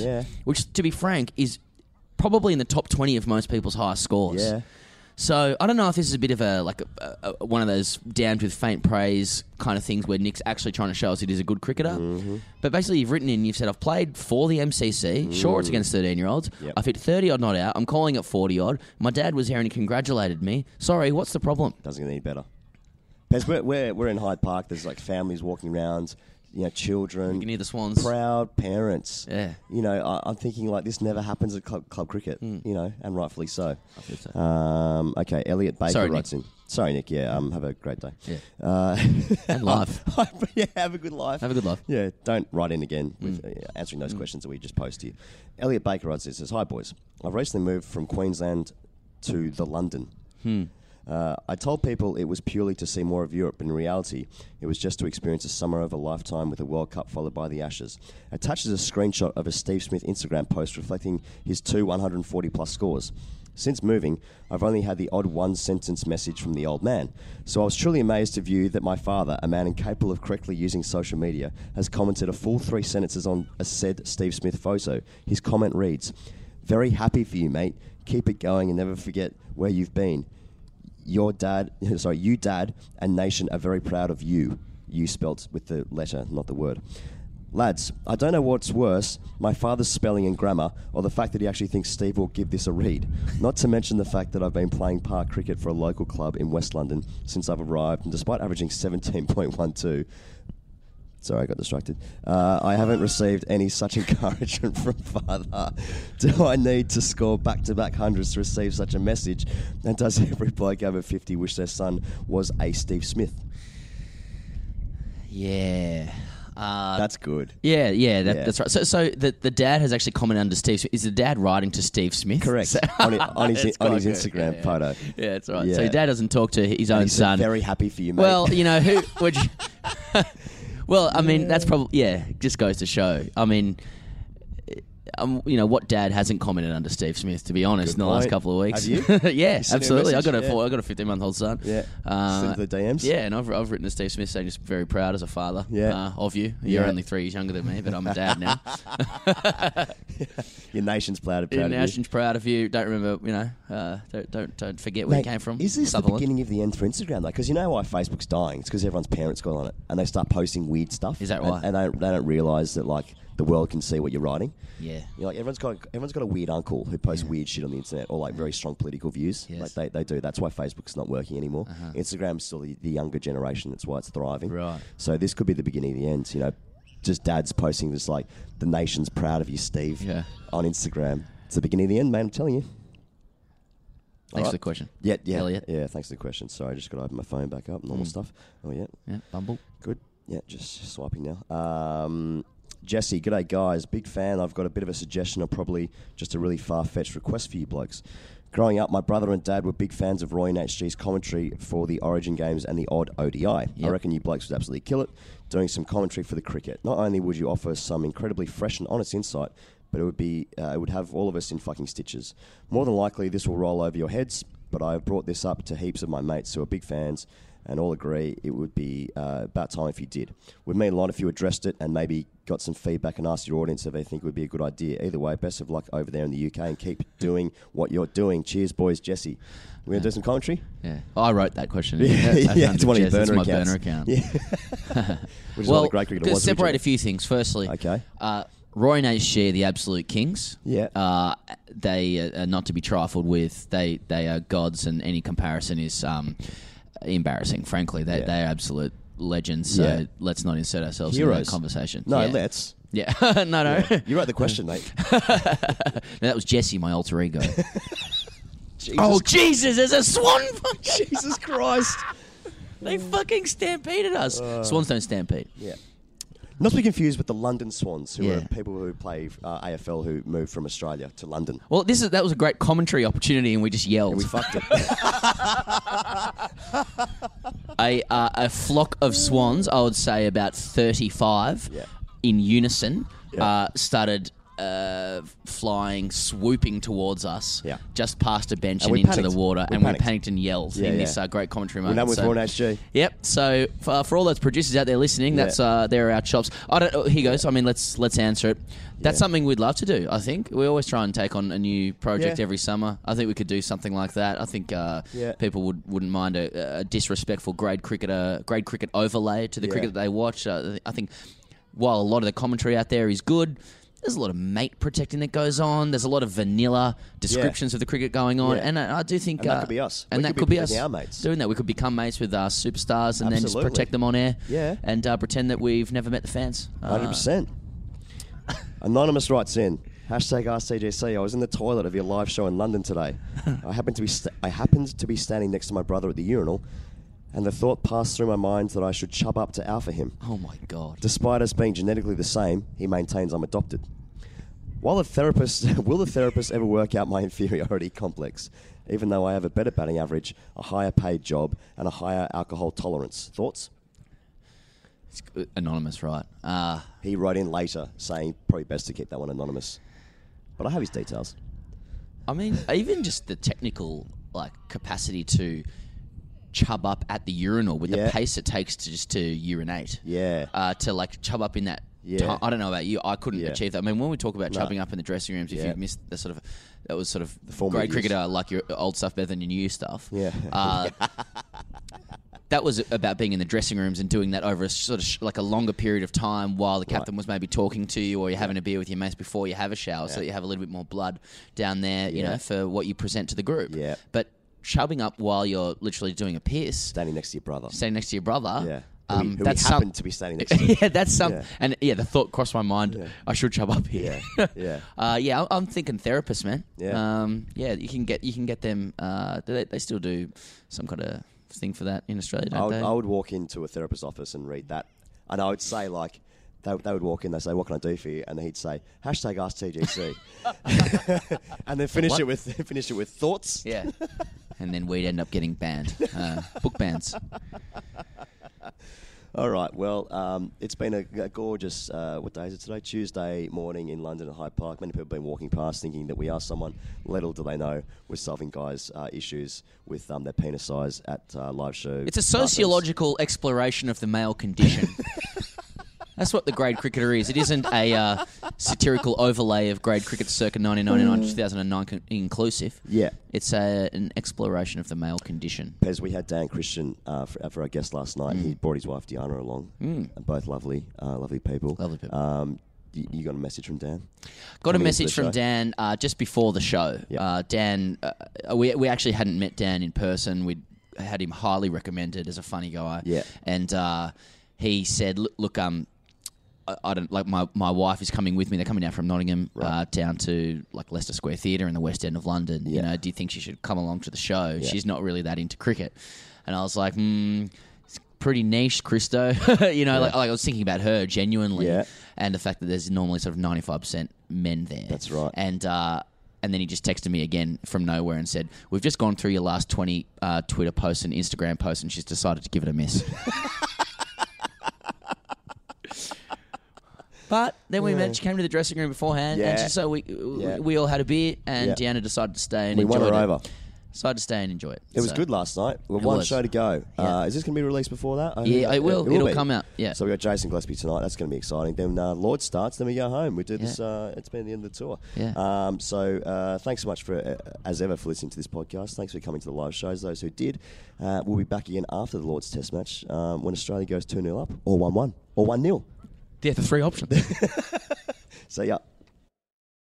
which, to be frank, is probably in the top twenty of most people's highest scores. So I don't know if this is a bit of a like a, a, one of those damned with faint praise kind of things where Nick's actually trying to show us that he's a good cricketer. Mm-hmm. But basically, you've written in, you've said I've played for the MCC. Sure, it's against thirteen year olds. Yep. I've hit thirty odd not out. I'm calling it forty odd. My dad was here and he congratulated me. Sorry, what's the problem? Doesn't get any better. Pez, we're, we're, we're in Hyde Park. There's like families walking around, you know, children. You can hear the swans. Proud parents. Yeah. You know, I, I'm thinking like this never happens at club, club cricket, you know, and rightfully so. so. Um, okay, Elliot Baker Sorry, Nick. writes in. Sorry, Nick. Yeah, um, have a great day. Yeah. Uh, And life. yeah, have a good life. Have a good life. Yeah, don't write in again with Mm. uh, answering those questions that we just posed to you. Elliot Baker writes this, says, Hi, boys. I've recently moved from Queensland to the London. Hmm. Uh, I told people it was purely to see more of Europe. In reality, it was just to experience a summer of a lifetime with a World Cup followed by the Ashes. Attached is a screenshot of a Steve Smith Instagram post reflecting his two 140 plus scores. Since moving, I've only had the odd one sentence message from the old man. So I was truly amazed to view that my father, a man incapable of correctly using social media, has commented a full three sentences on a said Steve Smith photo. His comment reads, Very happy for you, mate. Keep it going and never forget where you've been your dad, sorry, you dad and nation are very proud of you. You spelt with the letter, not the word. Lads, I don't know what's worse, my father's spelling and grammar, or the fact that he actually thinks Steve will give this a read. Not to mention the fact that I've been playing park cricket for a local club in West London since I've arrived, and despite averaging 17.12, Sorry, I got distracted. Uh, I haven't received any such encouragement from father. Do I need to score back to back hundreds to receive such a message? And does every bloke over 50 wish their son was a Steve Smith? Yeah. Uh, That's good. Yeah, yeah, that, Yeah. that's right. So, so the, the dad has actually commented under Steve. Is the dad writing to Steve Smith? Correct. So- on, his, on his, on his. Instagram Yeah. photo. Yeah, that's right. So your dad doesn't talk to his And own son. very happy for you, mate. Well, you know who? Would you, well, I mean, that's probably yeah. Just goes to show. I mean, um, you know what? Dad hasn't commented under Steve Smith, to be honest, Good in the last point. couple of weeks. Have you? yeah, You sent him a absolutely. I message? got a four, I got a fifteen month old son. Yeah. Uh, Send the DMs? Yeah, and I've, I've written to Steve Smith saying just very proud as a father. Yeah. uh, of you. You're Yeah. only three years younger than me, but I'm a dad now. Your nation's proud, proud of you. Your nation's proud of you. Don't remember, you know, uh, don't, don't don't forget where Mate, you came from. Is this Sutherland. the beginning of the end for Instagram, though? Because you know why Facebook's dying? It's because everyone's parents got on it and they start posting weird stuff. Is that And- why? And, they, they don't realize that like the world can see what you're writing. Yeah. You know, like everyone's got everyone's got a weird uncle who posts weird shit on the internet or like very strong political views. Yes. Like they, they do. That's why Facebook's not working anymore. Uh-huh. Instagram's still the, the younger generation. That's why it's thriving. Right. So this could be the beginning of the end. You know, just dads posting this like the nation's proud of you, Steve. Yeah. On Instagram. It's the beginning of the end, man. I'm telling you. Thanks All for the question. Yeah, yeah, Elliot. yeah. Thanks for the question. Sorry, I just got to open my phone back up. Normal Mm. stuff. Oh yeah, Yeah, Bumble. good. Yeah, just swiping now. Um, Jesse, g'day guys. Big fan. I've got a bit of a suggestion, or probably just a really far fetched request for you blokes. Growing up, my brother and dad were big fans of Roy and HG's commentary for the Origin games and the odd ODI. I reckon you blokes would absolutely kill it doing some commentary for the cricket. Not only would you offer some incredibly fresh and honest insight, but it would be uh, it would have all of us in fucking stitches. More than likely, this will roll over your heads. But I have brought this up to heaps of my mates who are big fans, and all agree it would be uh, about time if you did. Would mean a lot if you addressed it and maybe got some feedback and asked your audience if they think it would be a good idea. Either way, best of luck over there in the UK and keep doing what you're doing. Cheers, boys. Jesse, we're gonna do some commentary. Yeah, I wrote that question. Yeah, yeah, it's one of your Jez, it's burner my accounts. burner account. Yeah. Which is well, great cricketer to was separate a few things. Firstly, Okay. uh, Roy and HG, the absolute kings. Yeah. uh, they are not to be trifled with. They they are gods, and any comparison is um, embarrassing. Frankly, they Yeah. they are absolute legends. So Yeah. let's not insert ourselves in Heroes. that conversation. No, Yeah. let's. Yeah, no, no. You wrote the question, mate. no, that was Jesse, my alter ego. oh Jesus! There's a swan. Jesus Christ! they fucking stampeded us. Uh, Swans don't stampede. Yeah. Not to be confused with the London Swans, who Yeah. are people who play uh, AFL who moved from Australia to London. Well, this is that was a great commentary opportunity, and we just yelled. we fucked it. A uh, a flock of swans, I would say about thirty five, Yeah. in unison, Yeah. uh, started. Uh, flying, swooping towards us, Yeah. just past a bench And and, into panicked. the water, We and we panicked. panicked and yelled Yeah, in yeah. this uh, great commentary moment. done with So- Ron HG. Yep. So for, for all those producers out there listening, that's uh, there are our chops. I don't. Oh, here goes. I mean, let's let's answer it. That's something we'd love to do. I think we always try and take on a new project every summer. I think we could do something like that. I think uh, people would wouldn't mind a, a disrespectful grade cricketer grade cricket overlay to the cricket that they watch. Uh, I think while a lot of the commentary out there is good. There's a lot of mate protecting that goes on. There's a lot of vanilla descriptions of the cricket going on, Yeah. and I, I do think And that uh, could be us. And We that could be us our mates. doing that. We could become mates with our superstars, and then just protect them on air. Yeah. and uh, pretend that we've never met the fans. Uh, Hundred percent. Anonymous writes in hashtag AskTGC. I was in the toilet of your live show in London today. I happened to be st- I happened to be standing next to my brother at the urinal, and the thought passed through my mind that I should chub up to alpha him. Oh my god! Despite us being genetically the same, he maintains I'm adopted. While the therapist, will the therapist ever work out my inferiority complex? Even though I have a better batting average, a higher paid job, and a higher alcohol tolerance. Thoughts? It's anonymous, right? Uh, He wrote in later saying probably best to keep that one anonymous. But I have his details. I mean, even just the technical like capacity to chub up at the urinal with Yeah. the pace it takes to just to urinate. Yeah. Uh, to like chub up in that. Yeah. Time. I don't know about you. I couldn't Yeah. achieve that. I mean, when we talk about No. chubbing up in the dressing rooms, if Yeah. you've missed the sort of that was sort of the former great years. cricketer like your old stuff better than your new stuff. Yeah. Uh, that was about being in the dressing rooms and doing that over a sort of sh- like a longer period of time while the captain was maybe talking to you or you're having a beer with your mates before you have a shower so that you have a little bit more blood down there, you Yeah. know, for what you present to the group. Yeah. But chubbing up while you're literally doing a piss, Standing next to your brother. standing next to your brother, Yeah. Um, who that's happened some- to be standing next to. yeah, that's some. Yeah. And yeah, the thought crossed my mind. Yeah. I should chub up here. Yeah, yeah. uh, yeah. I'm thinking therapist, man. Yeah. Um, yeah. You can get you can get them. Uh, they, they still do some kind of thing for that in Australia, don't I would, they? I would walk into a therapist's office and read that. And I would say, like, they, they would walk in, they'd say, What can I do for you? And then he'd say, Hashtag AskTGC. and then finish What? it with finish it with thoughts. Yeah. and then we'd end up getting banned. Uh, book bans. All right. Well, um, it's been a, a gorgeous. Uh, what day is it today? Tuesday morning in London at Hyde Park. Many people have been walking past thinking that we are someone. Little do they know we're solving guys' uh, issues with um, their penis size at uh, live show. It's a sociological exploration of the male condition. That's what the grade cricketer is. It isn't a uh, satirical overlay of grade cricket circa 1999 2009 con- inclusive. Yeah. It's a, an exploration of the male condition. Pez, we had Dan Christian uh, for, for our guest last night. He brought his wife Diana along. Mm. Both lovely, uh, lovely people. Lovely people. Um, you, got a message from Dan? Got a Coming message from show? Dan uh, just before the show. Uh, Dan, uh, we, we actually hadn't met Dan in person. We'd had him highly recommended as a funny guy. Yeah. And uh, he said, look, look um, I, I don't like my, my wife is coming with me. They're coming down from Nottingham uh, down to like Leicester Square Theatre in the West End of London. You know, do you think she should come along to the show? Yeah. She's not really that into cricket. And I was like, hmm, it's pretty niche, Christo. you know, like, like I was thinking about her genuinely. Yeah. and the fact that there's normally sort of 95% men there. That's right. And uh, and then he just texted me again from nowhere and said, "We've just gone through your last 20 uh, Twitter posts and Instagram posts, and she's decided to give it a miss." But then we Yeah. met. She came to the dressing room beforehand, and Yeah. she, so we Yeah. we all had a beer, and Yeah. Deanna decided to stay and enjoy it. We enjoy won her it. over. Decided to stay and enjoy it. It was good last night. We It one was. show to go. Uh, is this going to be released before that? I Yeah, heard- it will. It'll be. come out, yeah. So we got Jason Gillespie tonight. That's going to be exciting. Then uh, Lord starts. Then we go home. We do this. Uh, it's been the end of the tour. Yeah. Um, so uh, thanks so much for uh, as ever for listening to this podcast. Thanks for coming to the live shows. Those who did, uh, we'll be back again after the Lord's Test match um, when Australia goes two 0 up or one one or one 0 Yeah, the three options. See ya.